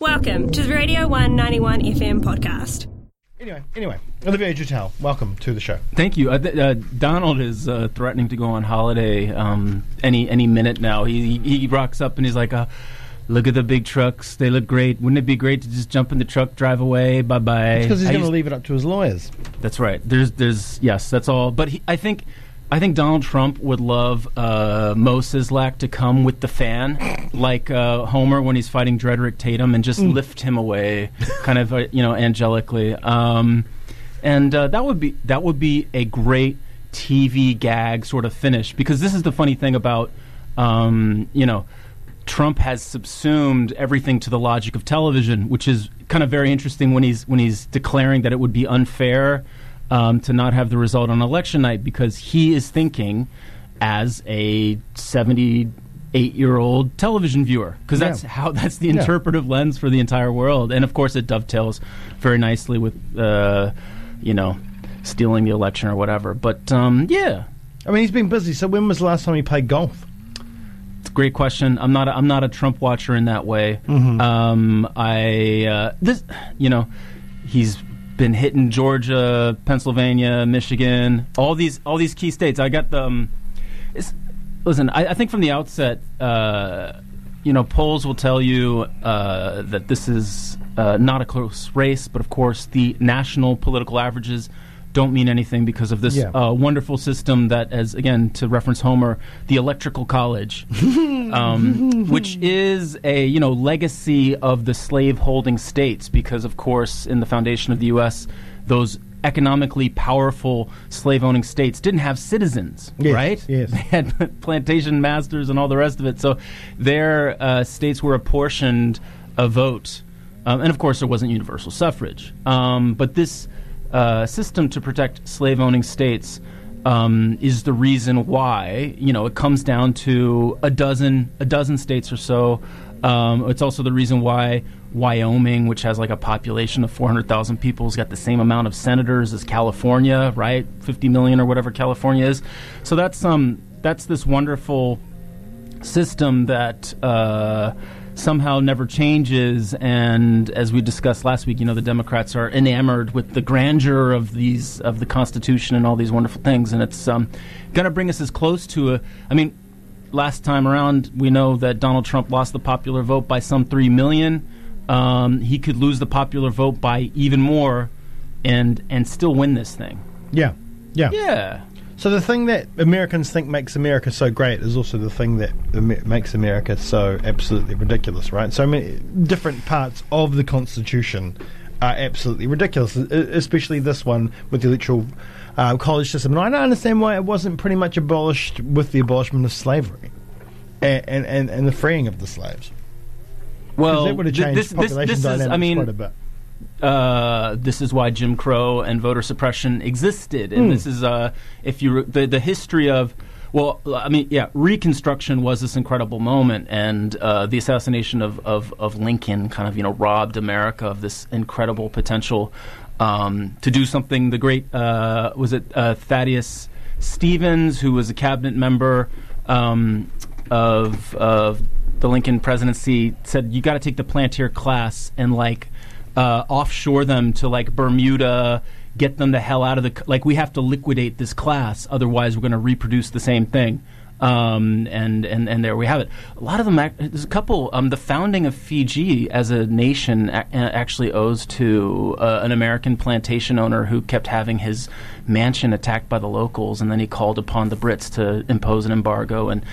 Welcome to the Radio 191 FM podcast. Anyway, anyway, Olivier Jutel, welcome to the show. Thank you. Uh, th- uh, Donald is uh, threatening to go on holiday um, any any minute now. He he rocks up and he's like, uh, "Look at the big trucks. They look great. Wouldn't it be great to just jump in the truck, drive away? Bye bye." Because he's going to leave it up to his lawyers. That's right. There's there's yes, that's all. But he, I think I think Donald Trump would love uh, Moe Szyslak to come with the fan, like uh, Homer when he's fighting Drederick Tatum, and just lift him away, kind of uh, you know angelically. Um, and uh, that would be that would be a great TV gag sort of finish because this is the funny thing about um, you know. Trump has subsumed everything to the logic of television, which is kind of very interesting when he's when he's declaring that it would be unfair um, to not have the result on election night because he is thinking as a 78 year old television viewer because that's Yeah. how that's the interpretive lens for the entire world and of course it dovetails very nicely with uh, you know stealing the election or whatever but um, yeah I mean, he's been busy. So when was the last time he played golf? Great question. I'm not. A, I'm not a Trump watcher in that way. Mm-hmm. Um, I uh, this, you know, he's been hitting Georgia, Pennsylvania, Michigan, all these all these key states. I got the. Um, listen, I, I think from the outset, uh, you know, polls will tell you uh, that this is uh, not a close race, but of course, the national political averages don't mean anything because of this Yeah. uh, wonderful system that, as again to reference Homer, the Electrical College, um, which is a you know legacy of the slave-holding states, because of course in the foundation of the U.S. those economically powerful slave-owning states didn't have citizens, Yes, right? yes. They had plantation masters and all the rest of it. So their uh, states were apportioned a vote, um, and of course there wasn't universal suffrage. Um, but this uh, system to protect slave-owning states um, is the reason why you know it comes down to a dozen a dozen states or so. Um, it's also the reason why Wyoming, which has like a population of 400,000 people, has got the same amount of senators as California, right? 50 million or whatever California is. So that's um that's this wonderful system that uh, somehow never changes. And as we discussed last week, you know, the Democrats are enamored with the grandeur of these of the Constitution and all these wonderful things, and it's um, going to bring us as close to a. I mean, last time around, we know that Donald Trump lost the popular vote by some three million. Um, he could lose the popular vote by even more, and and still win this thing. Yeah, yeah. Yeah. So the thing that Americans think makes America so great is also the thing that Amer- makes America so absolutely ridiculous, right? So many different parts of the Constitution are absolutely ridiculous, especially this one with the electoral uh, college system. And I don't understand why it wasn't pretty much abolished with the abolishment of slavery and and, and, and the freeing of the slaves. Well, that would have changed this, this, population this is, dynamics I mean, quite a bit. Uh, this is why Jim Crow and voter suppression existed, and Hmm. this is uh, if you re- the the history of. Well, I mean, yeah, Reconstruction was this incredible moment, and uh, the assassination of, of, of Lincoln kind of you know robbed America of this incredible potential um, to do something. The great uh, was it uh, Thaddeus Stevens, who was a cabinet member um, of of the Lincoln presidency, said you got to take the planter class and like uh, offshore them to like Bermuda, get them the hell out of the like. We have to liquidate this class, otherwise we're going to reproduce the same thing. Um, and, and and there we have it. A lot of them. There's a couple. Um, the founding of Fiji as a nation a- actually owes to uh, an American plantation owner who kept having his mansion attacked by the locals, and then he called upon the Brits to impose an embargo. And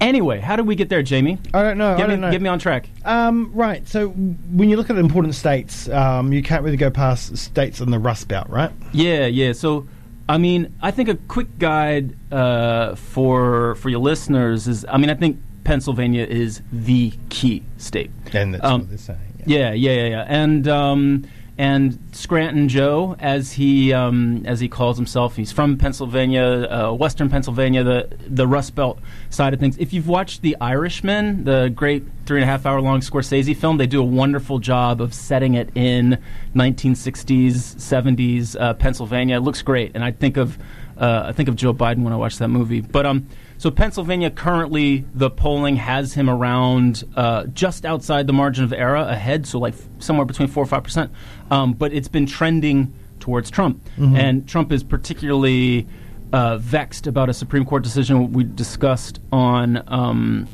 anyway, how did we get there, Jamie? I don't know. Get I me, don't know. get me on track. Um, right. So when you look at important states, um, you can't really go past states in the Rust Belt, right? Yeah, yeah. So, I mean, I think a quick guide uh, for for your listeners is, I mean, I think Pennsylvania is the key state. And that's Um, what they're saying. Yeah, yeah, yeah, yeah. And um, and Scranton Joe, as he um, as he calls himself, he's from Pennsylvania, uh, Western Pennsylvania, the the Rust Belt side of things. If you've watched The Irishman, the great three and a half hour long Scorsese film, they do a wonderful job of setting it in 1960s, 70s uh, Pennsylvania. It looks great, and I think of uh, I think of Joe Biden when I watch that movie. But um, So Pennsylvania currently the polling has him around uh, just outside the margin of error, ahead, so like somewhere between four or five percent. Um, but it's been trending towards Trump, and Trump is particularly uh, vexed about a Supreme Court decision we discussed on. Um,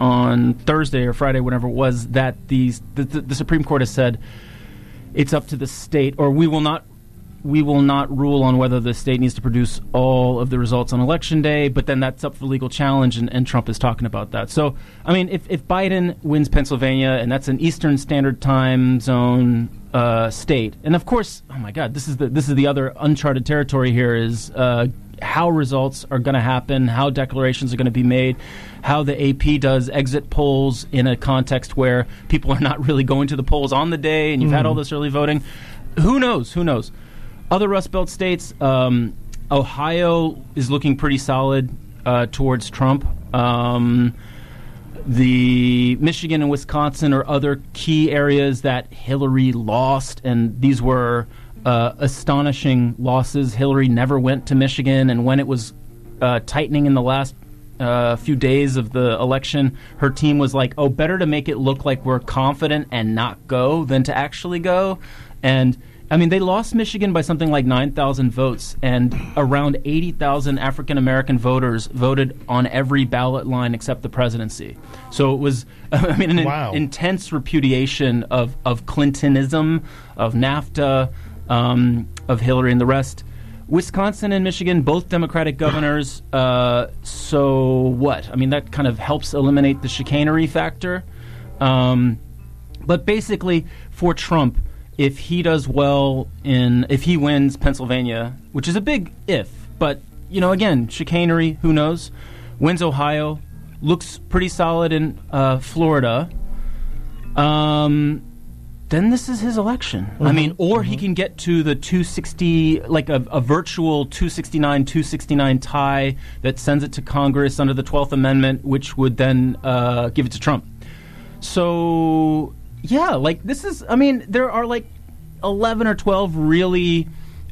on Thursday or Friday, whenever it was, that these the, the, the Supreme Court has said it's up to the state, or we will not we will not rule on whether the state needs to produce all of the results on election day, but then that's up for legal challenge, and, and Trump is talking about that. So, I mean, if, if Biden wins Pennsylvania, and that's an Eastern Standard Time Zone uh, state, and of course, oh my God, this is the this is the other uncharted territory here is uh, how results are going to happen, how declarations are going to be made, how the AP does exit polls in a context where people are not really going to the polls on the day, and you've had all this early voting. Who knows? Who knows? Other Rust Belt states, um, Ohio is looking pretty solid uh, towards Trump. Um, the Michigan and Wisconsin are other key areas that Hillary lost, and these were uh, astonishing losses. Hillary never went to Michigan, and when it was uh, tightening in the last uh, few days of the election, her team was like, "Oh, better to make it look like we're confident and not go than to actually go." And I mean, they lost Michigan by something like 9,000 votes, and around 80,000 African American voters voted on every ballot line except the presidency. So it was, I mean, an in- intense repudiation of, of Clintonism, of NAFTA, um, of Hillary and the rest. Wisconsin and Michigan, both Democratic governors. Uh, so what? I mean, that kind of helps eliminate the chicanery factor. Um, but basically, for Trump, if he does well in, if he wins Pennsylvania, which is a big if, but you know, again, chicanery, who knows? Wins Ohio, looks pretty solid in uh, Florida. Um, then this is his election. I mean, or he can get to the 260, like a, a virtual 269 269 tie that sends it to Congress under the 12th Amendment, which would then uh, give it to Trump. So, yeah, like this is, I mean, there are like 11 or 12 really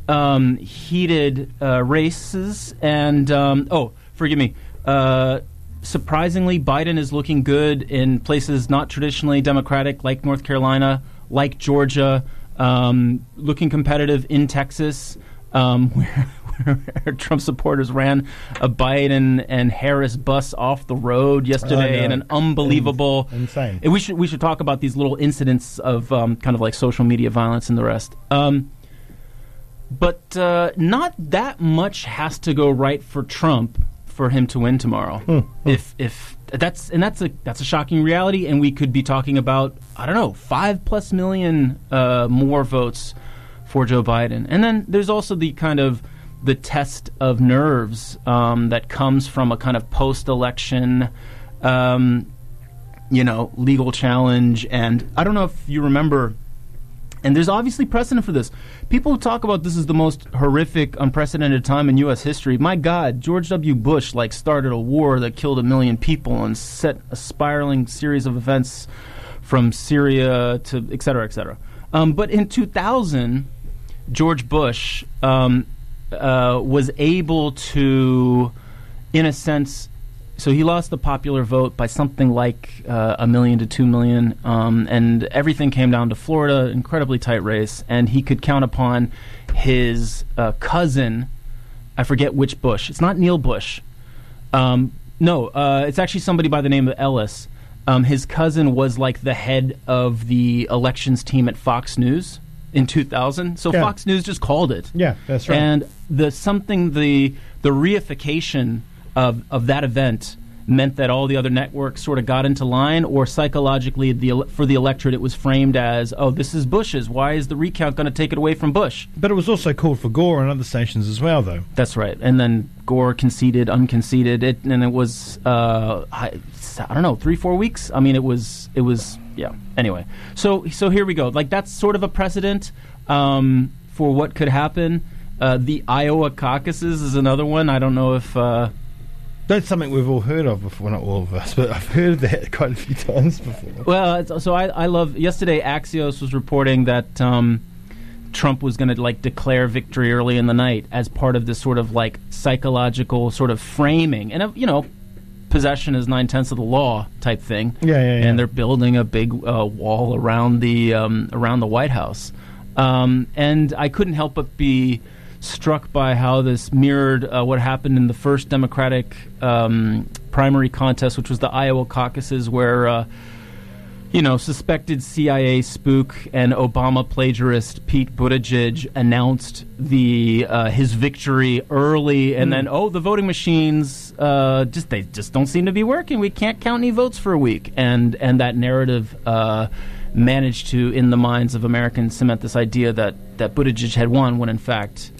um, heated uh, races. And, um, oh, forgive me. Uh, surprisingly, Biden is looking good in places not traditionally Democratic, like North Carolina, like Georgia, um, looking competitive in Texas, um, where, where Trump supporters ran a Biden and Harris bus off the road yesterday know. in an unbelievable. Insane. And we should we should talk about these little incidents of um, kind of like social media violence and the rest. Um, but uh, not that much has to go right for Trump for him to win tomorrow. If if that's and that's a that's a shocking reality, and we could be talking about I don't know five plus million uh, more votes for Joe Biden, and then there's also the kind of the test of nerves um, that comes from a kind of post-election. Um, you know, legal challenge. And I don't know if you remember, and there's obviously precedent for this. People talk about this is the most horrific, unprecedented time in U.S. history. My God, George W. Bush like started a war that killed a million people and set a spiraling series of events from Syria to et cetera, et cetera. Um, but in 2000, George Bush um, uh, was able to, in a sense, so he lost the popular vote by something like uh, a million to two million, um, and everything came down to Florida, incredibly tight race, and he could count upon his uh, cousin. I forget which Bush. It's not Neil Bush. Um, no, uh, it's actually somebody by the name of Ellis. Um, his cousin was like the head of the elections team at Fox News in 2000. So Yeah. Fox News just called it. Yeah, that's right. And the something the the reification of of that event meant that all the other networks sort of got into line, or psychologically, the for the electorate, it was framed as, "Oh, this is Bush's. Why is the recount going to take it away from Bush?" But it was also called for Gore on other stations as well, though. That's right. And then Gore conceded, unconceded, it, and it was uh, I, I don't know, three, four weeks. I mean, it was it was yeah. Anyway, so so here we go. Like that's sort of a precedent um, for what could happen. Uh, the Iowa caucuses is another one. I don't know if. Uh, That's something we've all heard of before, not all of us, but I've heard that quite a few times before. Well, so I, I love. Yesterday, Axios was reporting that um, Trump was going to like declare victory early in the night as part of this sort of like psychological sort of framing, and uh, you know, possession is nine tenths of the law type thing. Yeah, yeah, yeah. And they're building a big uh, wall around the um, around the White House, um, and I couldn't help but be struck by how this mirrored uh, what happened in the first Democratic um, primary contest, which was the Iowa caucuses, where uh, you know, suspected CIA spook and Obama plagiarist Pete Buttigieg announced the uh, his victory early, and then oh, the voting machines uh, just they just don't seem to be working. We can't count any votes for a week, and and that narrative uh, managed to, in the minds of Americans, cement this idea that that Buttigieg had won when in fact.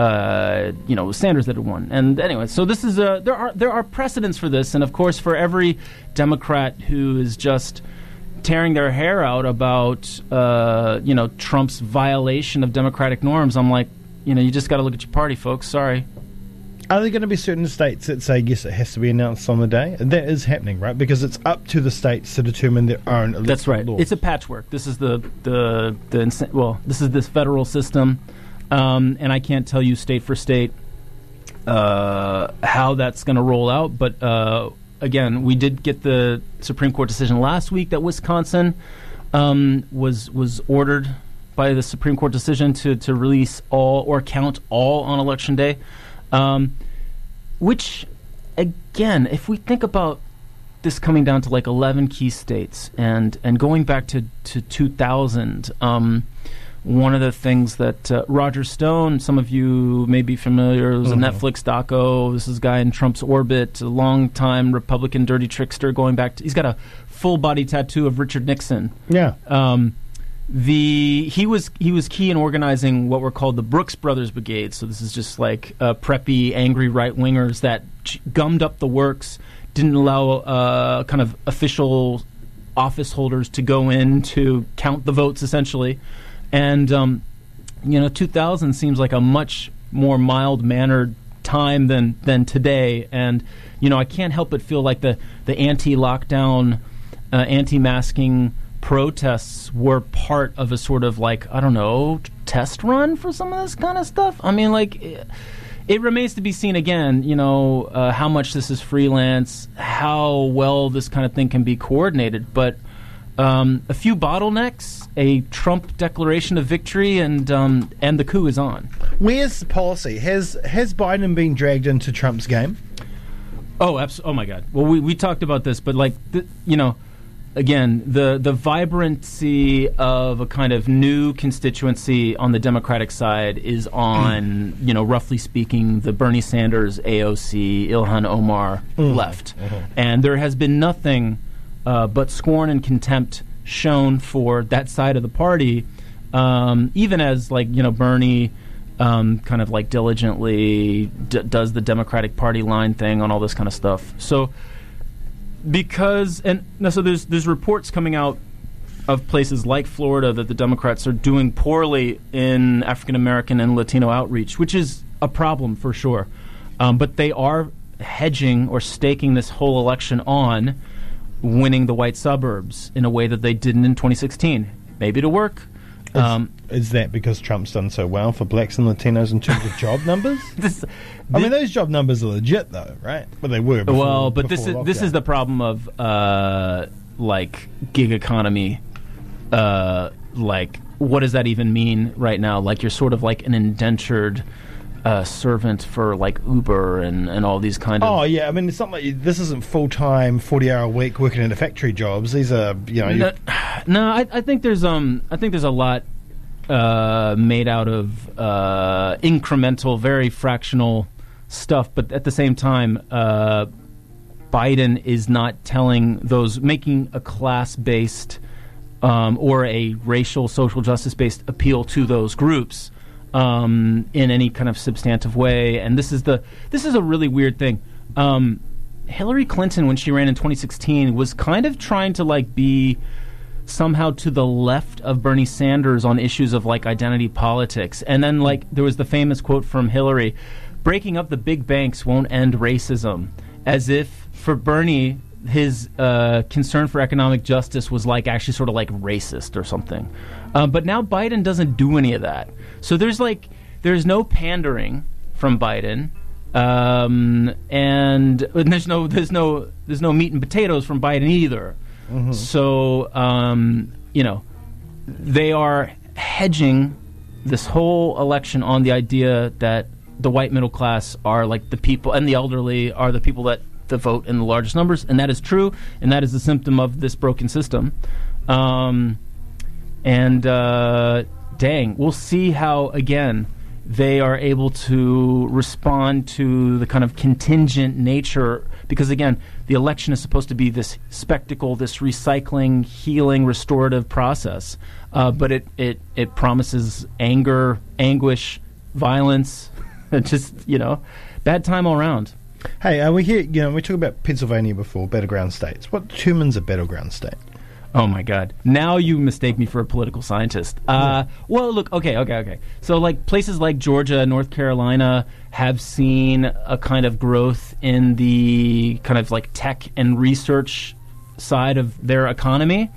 Uh, you know, Sanders that had won, and anyway, so this is a there are there are precedents for this, and of course, for every Democrat who is just tearing their hair out about uh, you know Trump's violation of democratic norms. I'm like, you know, you just got to look at your party, folks. Sorry. Are there going to be certain states that say yes, it has to be announced on the day? That is happening, right? Because it's up to the states to determine their own. That's right. laws. It's a patchwork. This is the the the well, this is this federal system, um, and I can't tell you state for state uh, how that's going to roll out. But uh, again, we did get the Supreme Court decision last week that Wisconsin um, was was ordered by the Supreme Court decision to to release all or count all on election day, um, which again, if we think about this coming down to like 11 key states and and going back to to 2000 um, one of the things that uh, Roger Stone, some of you may be familiar, was Mhm. a Netflix doco. This is a guy in Trump's orbit, a long-time Republican dirty trickster. Going back, to, he's got a full-body tattoo of Richard Nixon. yeah. Um, the he was he was key in organizing what were called the Brooks Brothers Brigade. So this is just like uh, preppy, angry right wingers that ch- gummed up the works, didn't allow uh, kind of official office holders to go in to count the votes, essentially. And um, you know, 2000 seems like a much more mild mannered time than than today. And you know, I can't help but feel like the the anti-lockdown, uh, anti-masking protests were part of a sort of like I don't know test run for some of this kind of stuff. I mean, like. It, it remains to be seen again, you know, uh, how much this is freelance, how well this kind of thing can be coordinated. But um, a few bottlenecks, a Trump declaration of victory, and um, and the coup is on. Where's the policy? Has has Biden been dragged into Trump's game? Oh, abs- oh my God! Well, we, we talked about this, but like th- you know, again, the the vibrancy of a kind of new constituency on the Democratic side is on you know, roughly speaking, the Bernie Sanders, AOC, Ilhan Omar left, and there has been nothing uh, but scorn and contempt shown for that side of the party, um, even as like you know Bernie um, kind of like diligently d- does the Democratic Party line thing on all this kind of stuff. So because and so there's there's reports coming out of places like Florida that the Democrats are doing poorly in African American and Latino outreach, which is a problem for sure. Um, but they are hedging or staking this whole election on winning the white suburbs in a way that they didn't in 2016. Maybe to work. Um, Is that because Trump's done so well for blacks and Latinos in terms of job numbers? this, I mean, those job numbers are legit, though, right? But they were. Before, well, but this is this is the problem of uh, like gig economy. Uh, like, what does that even mean right now? Like, you're sort of like an indentured uh, servant for like Uber and, and all these kind of. Oh yeah, I mean it's not like this isn't full time, forty hour a week working in a factory jobs. These are you know No, no I, I think there's um I think there's a lot uh, made out of uh, incremental, very fractional stuff, but at the same time, uh, Biden is not telling those making a class based um, or a racial social justice based appeal to those groups um, in any kind of substantive way. And this is the this is a really weird thing. Um, Hillary Clinton, when she ran in 2016, was kind of trying to like be somehow to the left of Bernie Sanders on issues of like identity politics. And then like there was the famous quote from Hillary, breaking up the big banks won't end racism. As if for Bernie his uh, concern for economic justice was like actually sort of like racist or something. Uh, but now Biden doesn't do any of that. So there's like there's no pandering from Biden, um, and, and there's no there's no there's no meat and potatoes from Biden either. So um, you know they are hedging this whole election on the idea that the white middle class are like the people and the elderly are the people that, that vote in the largest numbers, and that is true, and that is a symptom of this broken system. Um, and uh, dang, we'll see how again they are able to respond to the kind of contingent nature because again the election is supposed to be this spectacle this recycling healing restorative process uh, but it, it, it promises anger anguish violence just you know bad time all around Hey, uh, we hear you know we talk about Pennsylvania before battleground states. What determines a battleground state? Oh my God! Now you mistake me for a political scientist. Uh, well, look, okay, okay, okay. So, like places like Georgia, North Carolina have seen a kind of growth in the kind of like tech and research side of their economy.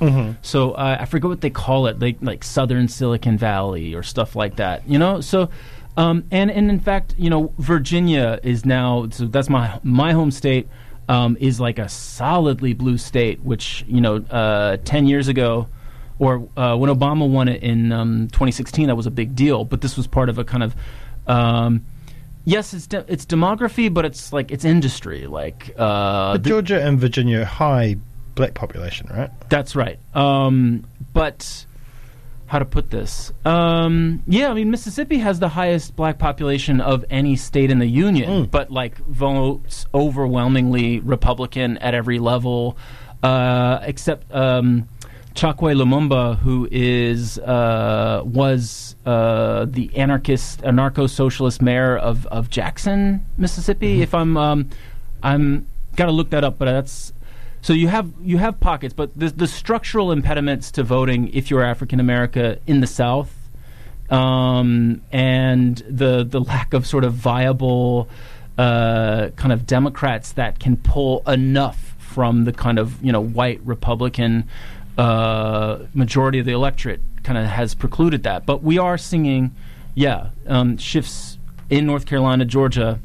So uh, I forget what they call it, like like Southern Silicon Valley or stuff like that. You know, so. Um, and, and in fact, you know, Virginia is now so that's my my home state um, is like a solidly blue state, which you know, uh, ten years ago, or uh, when Obama won it in um, 2016, that was a big deal. But this was part of a kind of um, yes, it's de- it's demography, but it's like it's industry. Like uh, Georgia and Virginia high black population, right? that's right. Um, but how to put this? Um, yeah, I mean Mississippi has the highest black population of any state in the union, but like votes overwhelmingly Republican at every level, uh, except um, Chokwe Lumumba, who is uh, was uh, the anarchist, anarcho-socialist mayor of, of Jackson, Mississippi. If I'm um, I'm got to look that up, but that's so you have you have pockets, but the the structural impediments to voting if you're African America in the South, um, and the the lack of sort of viable uh, kind of Democrats that can pull enough from the kind of you know white Republican uh, majority of the electorate kind of has precluded that. But we are seeing, yeah, um, shifts in North Carolina, Georgia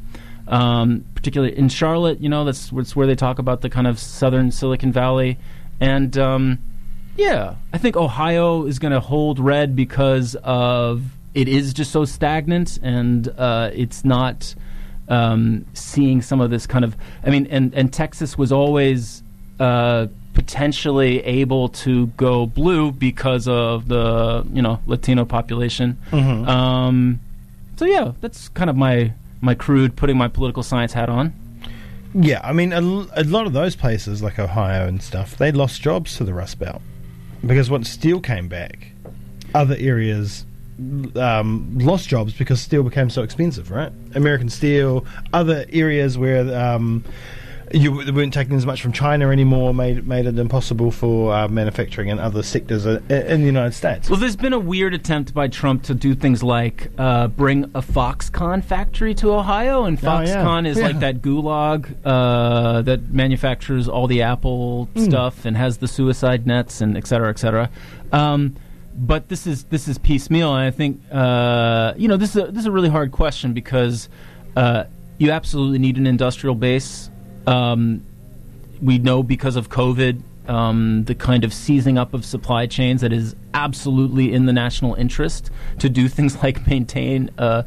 um, particularly in Charlotte. You know, that's, that's where they talk about the kind of southern Silicon Valley, and um, yeah, I think Ohio is going to hold red because of it is just so stagnant, and uh, it's not um, seeing some of this kind of. I mean, and and Texas was always. Uh, potentially able to go blue because of the you know Latino population. Um, so yeah, that's kind of my my crude putting my political science hat on. Yeah, I mean, a lot of those places like Ohio and stuff, they lost jobs to the Rust Belt because once steel came back, other areas um, lost jobs because steel became so expensive. Right, American steel, other areas where um, you weren't taking as much from China anymore made made it impossible for uh, manufacturing and other sectors uh, in the United States. Well, there's been a weird attempt by Trump to do things like uh, bring a Foxconn factory to Ohio, and Oh, yeah. Foxconn is Yeah. like that gulag uh, that manufactures all the Apple Hmm. stuff and has the suicide nets and et cetera, et cetera. Um, but this is this is piecemeal, and I think uh, you know this is a, this is a really hard question because uh, you absolutely need an industrial base. Um, we know because of COVID, um, the kind of seizing up of supply chains that is absolutely in the national interest to do things like maintain uh,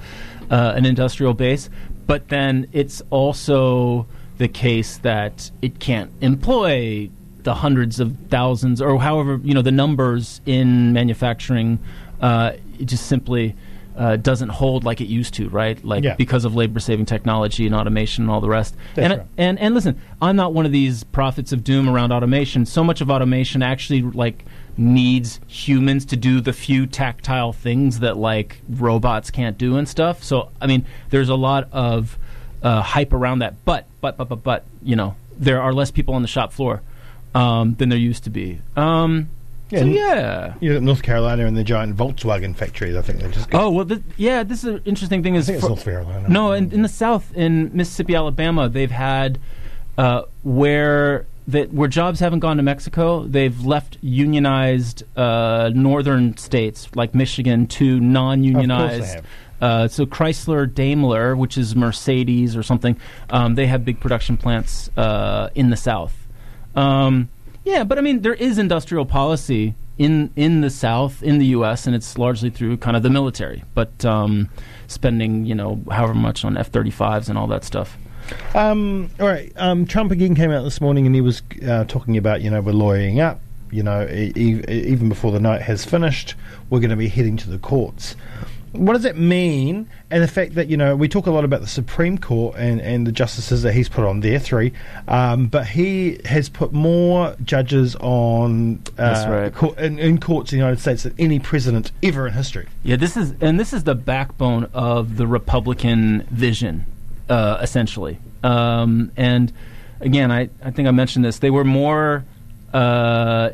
uh, an industrial base. But then it's also the case that it can't employ the hundreds of thousands or however you know the numbers in manufacturing. Uh, just simply uh, doesn't hold like it used to, right? Like Yeah. because of labor saving technology and automation and all the rest. That's and, right. and and listen, I'm not one of these prophets of doom around automation. So much of automation actually like needs humans to do the few tactile things that like robots can't do and stuff. So I mean, there's a lot of uh, hype around that. But but but but but you know, there are less people on the shop floor um, than there used to be. Um, Yeah, so yeah. You know, North Carolina and the giant Volkswagen factories, I think they just. Oh well, th- yeah. This is an interesting thing. I Is for- North Carolina. No, in, in the South, in Mississippi, Alabama, they've had uh, where that where jobs haven't gone to Mexico, they've left unionized uh, northern states like Michigan to non-unionized. have. Uh, so Chrysler, Daimler, which is Mercedes or something, um, they have big production plants uh, in the South. Um, yeah, but I mean, there is industrial policy in in the South, in the U.S., and it's largely through kind of the military, but um, spending you know however much on F-35s and all that stuff. Um, all right. Um, Trump again came out this morning and he was uh, talking about, you know, we're lawyering up. You know, e- e- even before the night has finished, we're going to be heading to the courts. What does it mean? And the fact that, you know, we talk a lot about the Supreme Court and, and the justices that he's put on there, three, um, but he has put more judges on uh, right. court, in, in courts in the United States than any president ever in history. Yeah, this is and this is the backbone of the Republican vision, uh, essentially. Um, and again, I, I think I mentioned this. They were more uh,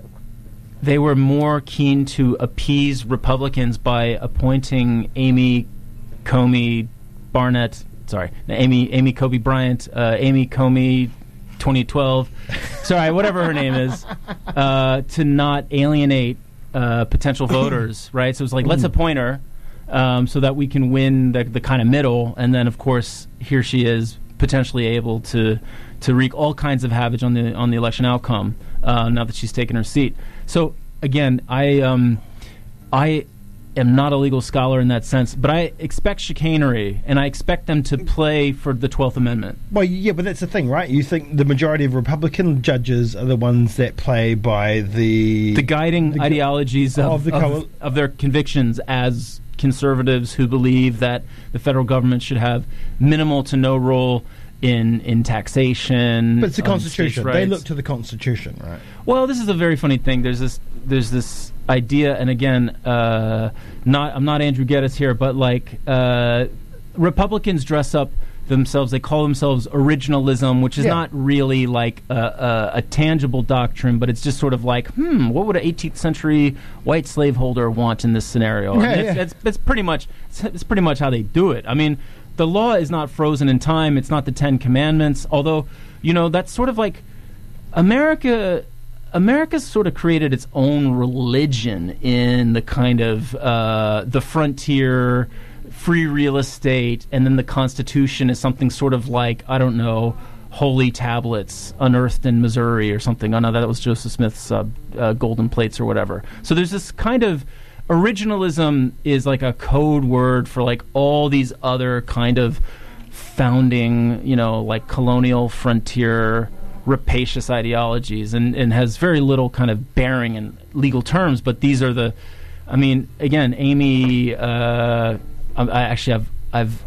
they were more keen to appease Republicans by appointing Amy Comey Barnett. Sorry, Amy Amy Kobe Bryant, uh, Amy Comey. 2012, sorry, whatever her name is, uh, to not alienate uh, potential voters, right? So it's like, let's appoint her um, so that we can win the, the kind of middle, and then of course here she is potentially able to to wreak all kinds of havoc on the on the election outcome uh, now that she's taken her seat. So again, I um, I am not a legal scholar in that sense, but I expect chicanery, and I expect them to play for the Twelfth Amendment. Well, yeah, but that's the thing, right? You think the majority of Republican judges are the ones that play by the the guiding the ideologies of, of the of, of their convictions as conservatives who believe that the federal government should have minimal to no role in in taxation. But it's the Constitution. They look to the Constitution, right? Well, this is a very funny thing. There's this there's this idea, and again, uh, not I'm not Andrew Geddes here, but like uh, Republicans dress up themselves. They call themselves originalism, which is Yeah. not really like a, a, a tangible doctrine, but it's just sort of like, hmm, what would an 18th century white slaveholder want in this scenario? Yeah, And it's, yeah. it's, it's pretty much it's, it's pretty much how they do it. I mean, the law is not frozen in time. It's not the Ten Commandments, although you know that's sort of like America. America's sort of created its own religion in the kind of uh, the frontier, free real estate, and then the Constitution is something sort of like I don't know, holy tablets unearthed in Missouri or something. Oh no, that was Joseph Smith's uh, uh, golden plates or whatever. So there's this kind of originalism is like a code word for like all these other kind of founding, you know, like colonial frontier rapacious ideologies and, and has very little kind of bearing in legal terms, but these are the I mean, again, Amy uh, I, I actually have I've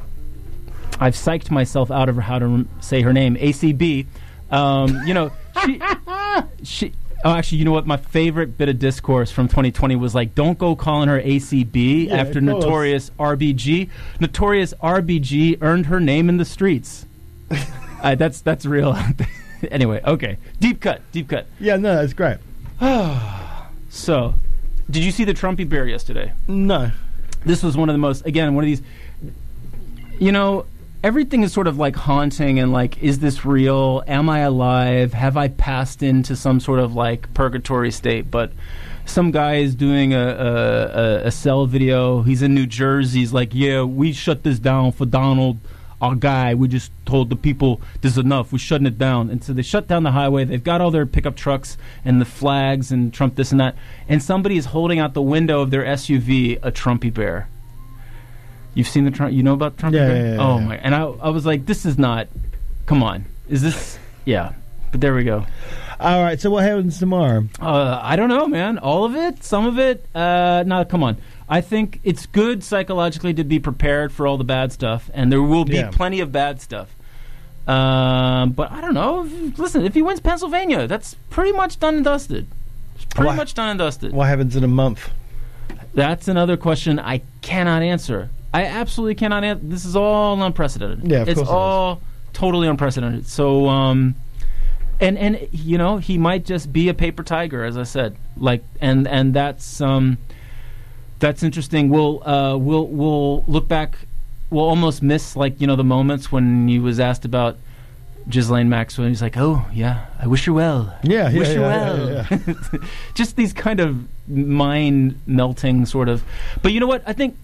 I've psyched myself out of how to say her name, ACB. Um, you know, she she Oh, actually, you know what? My favorite bit of discourse from 2020 was like, "Don't go calling her ACB Yeah, after. Notorious RBG. Notorious RBG earned her name in the streets. uh, that's that's real. anyway, okay. Deep cut. Deep cut. Yeah, no, that's great. So, did you see the Trumpy bear yesterday? No. this was one of the most again one of these you know everything is sort of like haunting and like is this real? Am i alive? Have i passed into some sort of like purgatory state? But some guy is doing a, a, a, cell video. He's in new jersey. He's like yeah we shut this down for donald our guy. We just told the people this is enough. We're shutting it down. And so they shut down the highway. They've got all their pickup trucks and the flags and trump this and that. And somebody is holding out the window of their suv a trumpy bear You've seen the Trump. You know about Trump? Yeah, yeah, yeah, oh yeah. my! And I, I was like, this is not. Come on, is this? Yeah, but there we go. All right. So what happens tomorrow? Uh, I don't know, man. All of it, some of it. Uh, no, come on. I think it's good psychologically to be prepared for all the bad stuff, and there will be Yeah. plenty of bad stuff. Um, but I don't know. Listen, if he wins Pennsylvania, that's pretty much done and dusted. It's pretty Why- much done and dusted. What happens in a month? That's another question I cannot answer. I absolutely cannot answer. This is all unprecedented. Yeah, of it's course it is. all totally unprecedented. So, um, and and you know, he might just be a paper tiger, as I said. Like, and and that's um, that's interesting. We'll uh, we'll we'll look back. We'll almost miss like you know the moments when he was asked about Ghislaine Maxwell. He's like, "Oh yeah, I wish her well. Yeah, yeah, wish her yeah, well." yeah, yeah. Just these kind of mind melting sort of. But you know what? I think.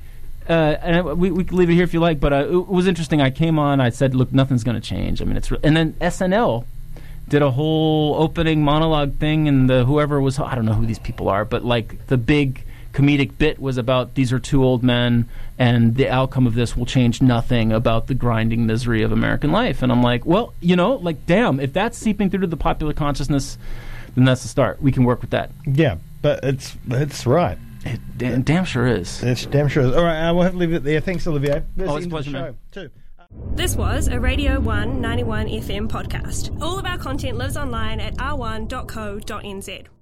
Uh, and we, we can leave it here if you like, but uh, it was interesting. I came on, I said, "Look, nothing's going to change." I mean, it's re-. and then SNL did a whole opening monologue thing, and the whoever was I don't know who these people are, but like the big comedic bit was about these are two old men, and the outcome of this will change nothing about the grinding misery of American life. And I'm like, well, you know, like damn, if that's seeping through to the popular consciousness, then that's the start. We can work with that. Yeah, but it's it's right. It da- damn sure is. It's damn sure. Is. All right, uh, we'll have to leave it there. Thanks, Olivier. That's Oh, it's a end of the pleasure, man. show, Too. This was a Radio 1 91 FM podcast. All of our content lives online at r1.co.nz.